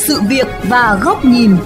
sự việc và góc nhìn.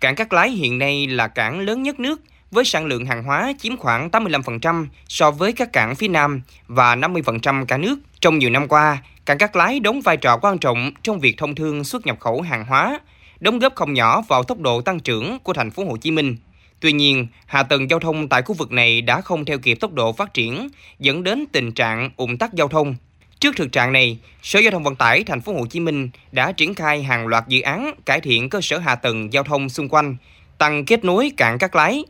Cảng Cát Lái hiện nay là cảng lớn nhất nước với sản lượng hàng hóa chiếm khoảng 85% so với các cảng phía Nam và 50% cả nước. Trong nhiều năm qua, cảng Cát Lái đóng vai trò quan trọng trong việc thông thương xuất nhập khẩu hàng hóa, đóng góp không nhỏ vào tốc độ tăng trưởng của thành phố Hồ Chí Minh. Tuy nhiên, hạ tầng giao thông tại khu vực này đã không theo kịp tốc độ phát triển, dẫn đến tình trạng ủng tắc giao thông. Trước thực trạng này, Sở Giao thông Vận tải thành phố Hồ Chí Minh đã triển khai hàng loạt dự án cải thiện cơ sở hạ tầng giao thông xung quanh, tăng kết nối cảng các Lái.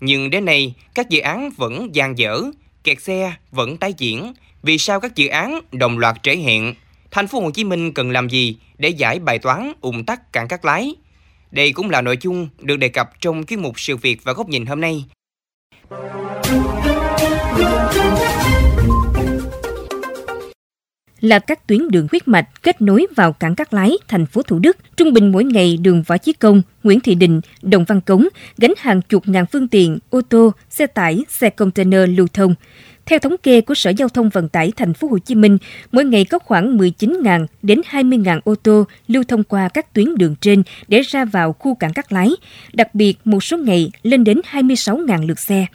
Nhưng đến nay, các dự án vẫn dang dở, kẹt xe vẫn tái diễn. Vì sao các dự án đồng loạt trễ hẹn? Thành phố Hồ Chí Minh cần làm gì để giải bài toán ủng tắc cảng các Lái? Đây cũng là nội dung được đề cập trong chuyên mục sự việc và góc nhìn hôm nay. Là các tuyến đường huyết mạch kết nối vào cảng Cát Lái, thành phố Thủ Đức. Trung bình mỗi ngày đường Võ Chí Công, Nguyễn Thị Định, Đồng Văn Cống gánh hàng chục ngàn phương tiện, ô tô, xe tải, xe container lưu thông. Theo thống kê của Sở Giao thông Vận tải Thành phố Hồ Chí Minh, mỗi ngày có khoảng 19.000 đến 20.000 ô tô lưu thông qua các tuyến đường trên để ra vào khu cảng Cát Lái. Đặc biệt, một số ngày lên đến 26.000 lượt xe.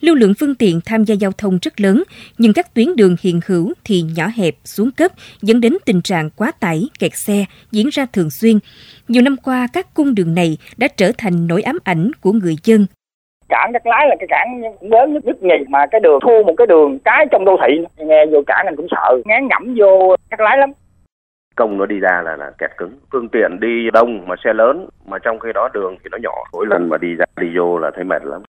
Lưu lượng phương tiện tham gia giao thông rất lớn, nhưng các tuyến đường hiện hữu thì nhỏ hẹp, xuống cấp, dẫn đến tình trạng quá tải, kẹt xe diễn ra thường xuyên. Nhiều năm qua, các cung đường này đã trở thành nỗi ám ảnh của người dân. Cảng cát lái là cái cảng lớn nhất nước nhì mà cái đường thu một cái đường cái trong đô thị. Nghe vô cảng anh cũng sợ ngán ngẩm vô cát lái lắm. Công nó đi ra là là kẹt cứng. Phương tiện đi đông mà xe lớn mà trong khi đó đường thì nó nhỏ. Mỗi lần mà đi ra đi vô là thấy mệt lắm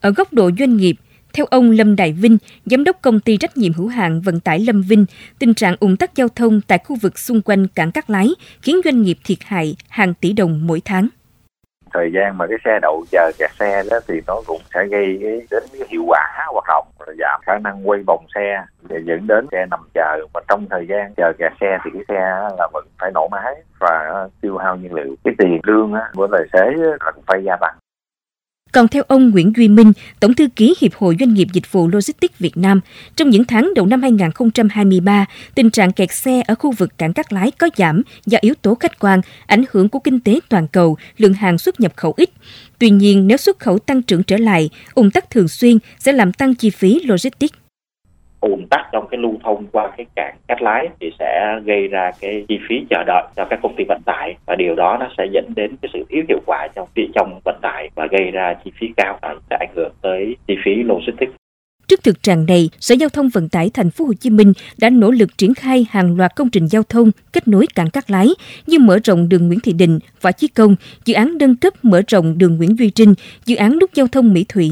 ở góc độ doanh nghiệp theo ông Lâm Đại Vinh, giám đốc công ty trách nhiệm hữu hạn vận tải Lâm Vinh, tình trạng ủng tắc giao thông tại khu vực xung quanh cảng Cát Lái khiến doanh nghiệp thiệt hại hàng tỷ đồng mỗi tháng. Thời gian mà cái xe đậu chờ kẹt xe đó thì nó cũng sẽ gây cái, đến cái hiệu quả hoạt động giảm khả năng quay vòng xe để dẫn đến xe nằm chờ. Mà trong thời gian chờ kẹt xe thì cái xe là vẫn phải nổ máy và tiêu hao nhiên liệu. Cái tiền lương của tài xế là cũng phải gia tăng còn theo ông Nguyễn Duy Minh, Tổng thư ký Hiệp hội Doanh nghiệp Dịch vụ Logistics Việt Nam, trong những tháng đầu năm 2023, tình trạng kẹt xe ở khu vực cảng Cát Lái có giảm do yếu tố khách quan, ảnh hưởng của kinh tế toàn cầu, lượng hàng xuất nhập khẩu ít. Tuy nhiên, nếu xuất khẩu tăng trưởng trở lại, ủng tắc thường xuyên sẽ làm tăng chi phí logistics ùn tắc trong cái lưu thông qua cái cảng cách lái thì sẽ gây ra cái chi phí chờ đợi cho các công ty vận tải. Và điều đó nó sẽ dẫn đến cái sự thiếu hiệu quả trong trong vận tải và gây ra chi phí cao và sẽ ảnh hưởng tới chi phí logistics. Trước thực trạng này, Sở Giao thông Vận tải Thành phố Hồ Chí Minh đã nỗ lực triển khai hàng loạt công trình giao thông kết nối cảng Cát Lái như mở rộng đường Nguyễn Thị Định, Võ Chí Công, dự án nâng cấp mở rộng đường Nguyễn Duy Trinh, dự án nút giao thông Mỹ Thủy.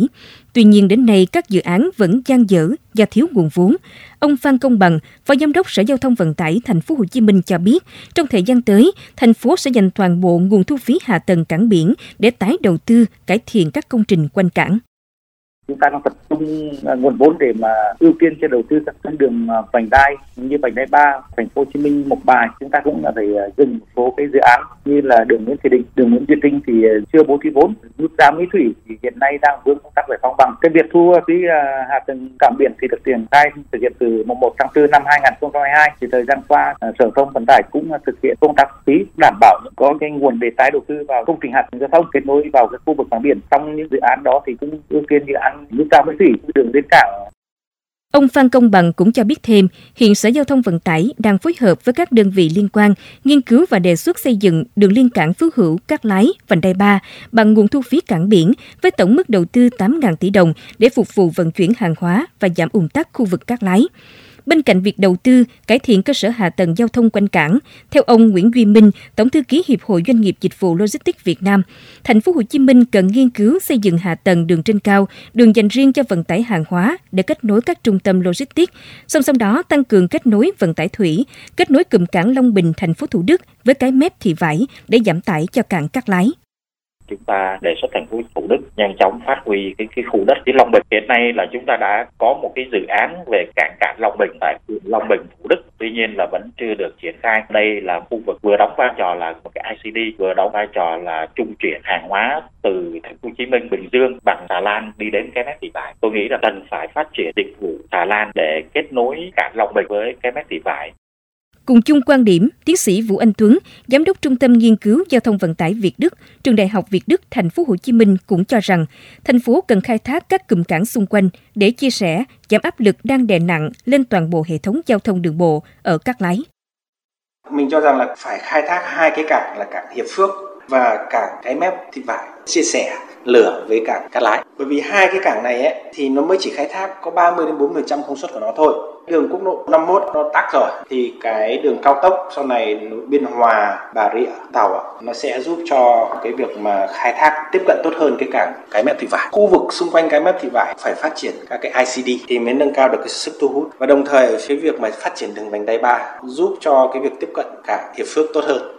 Tuy nhiên đến nay các dự án vẫn gian dở do thiếu nguồn vốn. Ông Phan Công Bằng, Phó Giám đốc Sở Giao thông Vận tải Thành phố Hồ Chí Minh cho biết, trong thời gian tới, thành phố sẽ dành toàn bộ nguồn thu phí hạ tầng cảng biển để tái đầu tư, cải thiện các công trình quanh cảng chúng ta đang tập trung à, nguồn vốn để mà ưu tiên cho đầu tư các tuyến đường à, vành đai như vành đai ba, thành phố Hồ Chí Minh, Mộc Bài. Chúng ta cũng là phải à, dừng một số cái dự án như là đường Nguyễn Thị Định đường Nguyễn Duy Trinh thì chưa bố trí vốn. Nút giao Mỹ Thủy thì hiện nay đang vướng công tác giải phóng bằng. Cái việc thu phí hạ tầng cảng biển thì được triển khai, thực hiện từ mùng 1 tháng 4 năm 2022 thì thời gian qua sở thông vận tải cũng thực hiện công tác phí đảm bảo có cái nguồn để tái đầu tư vào công trình hạ tầng giao thông, kết nối vào cái khu vực cảng biển. Trong những dự án đó thì cũng ưu tiên dự án nút giao Mỹ Thủy đường đến cảng Ông Phan Công Bằng cũng cho biết thêm, hiện Sở Giao thông Vận tải đang phối hợp với các đơn vị liên quan nghiên cứu và đề xuất xây dựng đường liên cảng Phú Hữu, Cát Lái, Vành Đai 3 bằng nguồn thu phí cảng biển với tổng mức đầu tư 8.000 tỷ đồng để phục vụ vận chuyển hàng hóa và giảm ủng tắc khu vực Cát Lái. Bên cạnh việc đầu tư, cải thiện cơ sở hạ tầng giao thông quanh cảng, theo ông Nguyễn Duy Minh, Tổng thư ký Hiệp hội Doanh nghiệp Dịch vụ Logistics Việt Nam, thành phố Hồ Chí Minh cần nghiên cứu xây dựng hạ tầng đường trên cao, đường dành riêng cho vận tải hàng hóa để kết nối các trung tâm logistics, song song đó tăng cường kết nối vận tải thủy, kết nối cụm cảng Long Bình thành phố Thủ Đức với cái mép thị vải để giảm tải cho cảng Cát Lái chúng ta đề xuất thành phố Thủ Đức nhanh chóng phát huy cái cái khu đất phía Long Bình. Hiện nay là chúng ta đã có một cái dự án về cảng cảng Long Bình tại Long Bình, Thủ Đức. Tuy nhiên là vẫn chưa được triển khai. Đây là khu vực vừa đóng vai trò là một cái ICD vừa đóng vai trò là trung chuyển hàng hóa từ thành phố Hồ Chí Minh, Bình Dương bằng xà Lan đi đến cái mép thị vải. Tôi nghĩ là cần phải phát triển dịch vụ xà Lan để kết nối cảng Long Bình với cái mép thị vải. Cùng chung quan điểm, tiến sĩ Vũ Anh Tuấn, giám đốc Trung tâm nghiên cứu giao thông vận tải Việt Đức, Trường Đại học Việt Đức thành phố Hồ Chí Minh cũng cho rằng thành phố cần khai thác các cụm cảng xung quanh để chia sẻ, giảm áp lực đang đè nặng lên toàn bộ hệ thống giao thông đường bộ ở các lái. Mình cho rằng là phải khai thác hai cái cảng là cảng Hiệp Phước và cảng Cái Mép Thị Vải chia sẻ lửa với cảng Cát Lái. Bởi vì hai cái cảng này ấy, thì nó mới chỉ khai thác có 30 đến 40% công suất của nó thôi. Đường quốc lộ 51 nó tắc rồi thì cái đường cao tốc sau này Biên Hòa, Bà Rịa, Tàu nó sẽ giúp cho cái việc mà khai thác tiếp cận tốt hơn cái cảng Cái Mép Thị Vải. Khu vực xung quanh Cái Mép Thị Vải phải phát triển các cái ICD thì mới nâng cao được cái sức thu hút và đồng thời cái việc mà phát triển đường vành đai ba giúp cho cái việc tiếp cận cảng Hiệp Phước tốt hơn.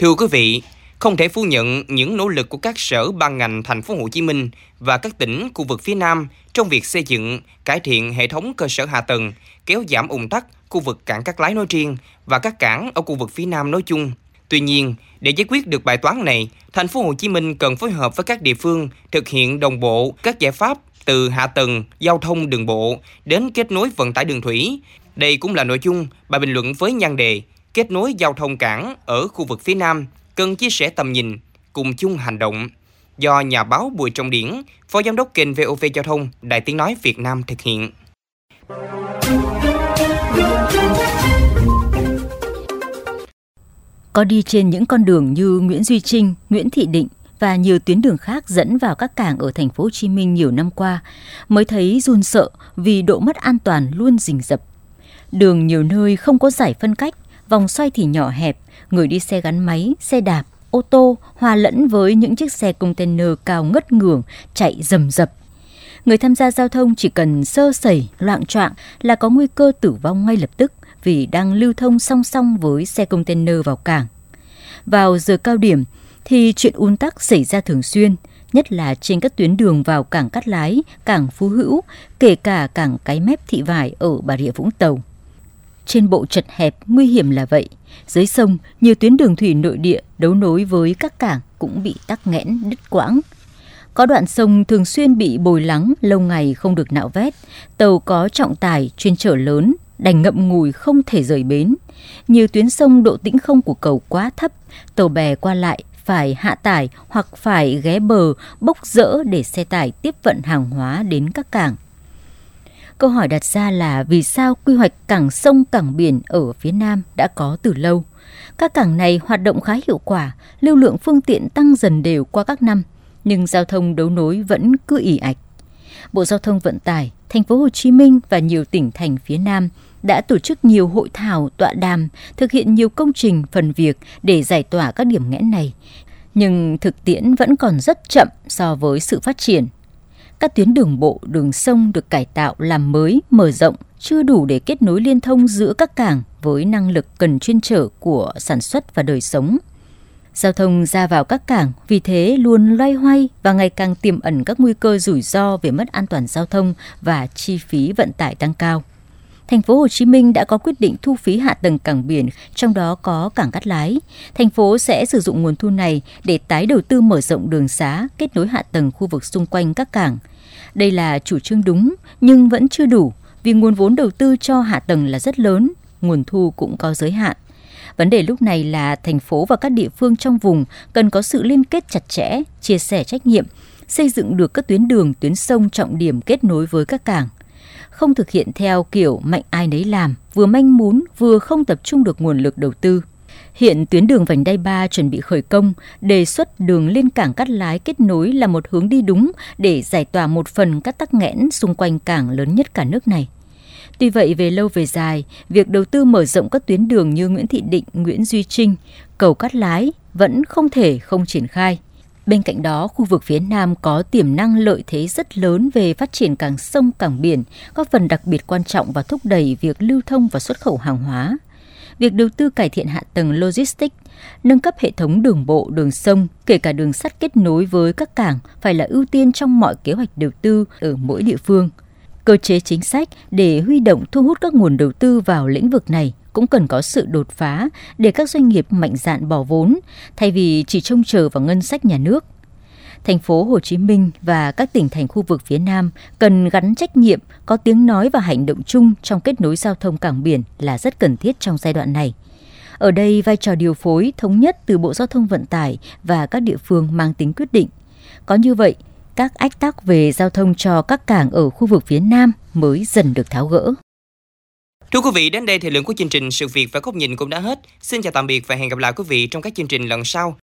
Thưa quý vị, không thể phủ nhận những nỗ lực của các sở ban ngành thành phố Hồ Chí Minh và các tỉnh khu vực phía Nam trong việc xây dựng, cải thiện hệ thống cơ sở hạ tầng, kéo giảm ủng tắc khu vực cảng các Lái nói riêng và các cảng ở khu vực phía Nam nói chung. Tuy nhiên, để giải quyết được bài toán này, thành phố Hồ Chí Minh cần phối hợp với các địa phương thực hiện đồng bộ các giải pháp từ hạ tầng giao thông đường bộ đến kết nối vận tải đường thủy. Đây cũng là nội dung bài bình luận với nhan đề kết nối giao thông cảng ở khu vực phía Nam cần chia sẻ tầm nhìn, cùng chung hành động do nhà báo Bùi Trọng Điển, Phó Giám đốc kênh VOV Giao thông, Đài Tiếng Nói Việt Nam thực hiện. Có đi trên những con đường như Nguyễn Duy Trinh, Nguyễn Thị Định và nhiều tuyến đường khác dẫn vào các cảng ở thành phố Hồ Chí Minh nhiều năm qua mới thấy run sợ vì độ mất an toàn luôn rình rập. Đường nhiều nơi không có giải phân cách, vòng xoay thì nhỏ hẹp, người đi xe gắn máy, xe đạp, ô tô hòa lẫn với những chiếc xe container cao ngất ngường chạy rầm rập. Người tham gia giao thông chỉ cần sơ sẩy, loạn trọng là có nguy cơ tử vong ngay lập tức vì đang lưu thông song song với xe container vào cảng. Vào giờ cao điểm thì chuyện un tắc xảy ra thường xuyên, nhất là trên các tuyến đường vào cảng Cát Lái, cảng Phú Hữu, kể cả cảng Cái Mép Thị Vải ở Bà Rịa Vũng Tàu. Trên bộ chật hẹp nguy hiểm là vậy, dưới sông nhiều tuyến đường thủy nội địa đấu nối với các cảng cũng bị tắc nghẽn đứt quãng. Có đoạn sông thường xuyên bị bồi lắng lâu ngày không được nạo vét, tàu có trọng tải chuyên chở lớn đành ngậm ngùi không thể rời bến. Nhiều tuyến sông độ tĩnh không của cầu quá thấp, tàu bè qua lại phải hạ tải hoặc phải ghé bờ bốc rỡ để xe tải tiếp vận hàng hóa đến các cảng. Câu hỏi đặt ra là vì sao quy hoạch cảng sông cảng biển ở phía Nam đã có từ lâu. Các cảng này hoạt động khá hiệu quả, lưu lượng phương tiện tăng dần đều qua các năm, nhưng giao thông đấu nối vẫn cứ ỉ ạch. Bộ Giao thông Vận tải, thành phố Hồ Chí Minh và nhiều tỉnh thành phía Nam đã tổ chức nhiều hội thảo, tọa đàm, thực hiện nhiều công trình phần việc để giải tỏa các điểm nghẽn này. Nhưng thực tiễn vẫn còn rất chậm so với sự phát triển các tuyến đường bộ, đường sông được cải tạo làm mới, mở rộng chưa đủ để kết nối liên thông giữa các cảng với năng lực cần chuyên trở của sản xuất và đời sống. Giao thông ra vào các cảng vì thế luôn loay hoay và ngày càng tiềm ẩn các nguy cơ rủi ro về mất an toàn giao thông và chi phí vận tải tăng cao. Thành phố Hồ Chí Minh đã có quyết định thu phí hạ tầng cảng biển, trong đó có cảng Cát Lái. Thành phố sẽ sử dụng nguồn thu này để tái đầu tư mở rộng đường xá, kết nối hạ tầng khu vực xung quanh các cảng. Đây là chủ trương đúng nhưng vẫn chưa đủ vì nguồn vốn đầu tư cho hạ tầng là rất lớn, nguồn thu cũng có giới hạn. Vấn đề lúc này là thành phố và các địa phương trong vùng cần có sự liên kết chặt chẽ, chia sẻ trách nhiệm, xây dựng được các tuyến đường, tuyến sông trọng điểm kết nối với các cảng. Không thực hiện theo kiểu mạnh ai nấy làm, vừa manh mún vừa không tập trung được nguồn lực đầu tư. Hiện tuyến đường vành đai 3 chuẩn bị khởi công, đề xuất đường lên cảng Cát Lái kết nối là một hướng đi đúng để giải tỏa một phần các tắc nghẽn xung quanh cảng lớn nhất cả nước này. Tuy vậy về lâu về dài, việc đầu tư mở rộng các tuyến đường như Nguyễn Thị Định, Nguyễn Duy Trinh, cầu Cát Lái vẫn không thể không triển khai. Bên cạnh đó, khu vực phía Nam có tiềm năng lợi thế rất lớn về phát triển cảng sông, cảng biển, góp phần đặc biệt quan trọng và thúc đẩy việc lưu thông và xuất khẩu hàng hóa việc đầu tư cải thiện hạ tầng logistics, nâng cấp hệ thống đường bộ, đường sông, kể cả đường sắt kết nối với các cảng phải là ưu tiên trong mọi kế hoạch đầu tư ở mỗi địa phương. Cơ chế chính sách để huy động thu hút các nguồn đầu tư vào lĩnh vực này cũng cần có sự đột phá để các doanh nghiệp mạnh dạn bỏ vốn thay vì chỉ trông chờ vào ngân sách nhà nước. thành phố Hồ Chí Minh và các tỉnh thành khu vực phía Nam cần gắn trách nhiệm, có tiếng nói và hành động chung trong kết nối giao thông cảng biển là rất cần thiết trong giai đoạn này. Ở đây, vai trò điều phối thống nhất từ Bộ Giao thông Vận tải và các địa phương mang tính quyết định. Có như vậy, các ách tắc về giao thông cho các cảng ở khu vực phía Nam mới dần được tháo gỡ. Thưa quý vị, đến đây thời lượng của chương trình Sự việc và góc nhìn cũng đã hết. Xin chào tạm biệt và hẹn gặp lại quý vị trong các chương trình lần sau.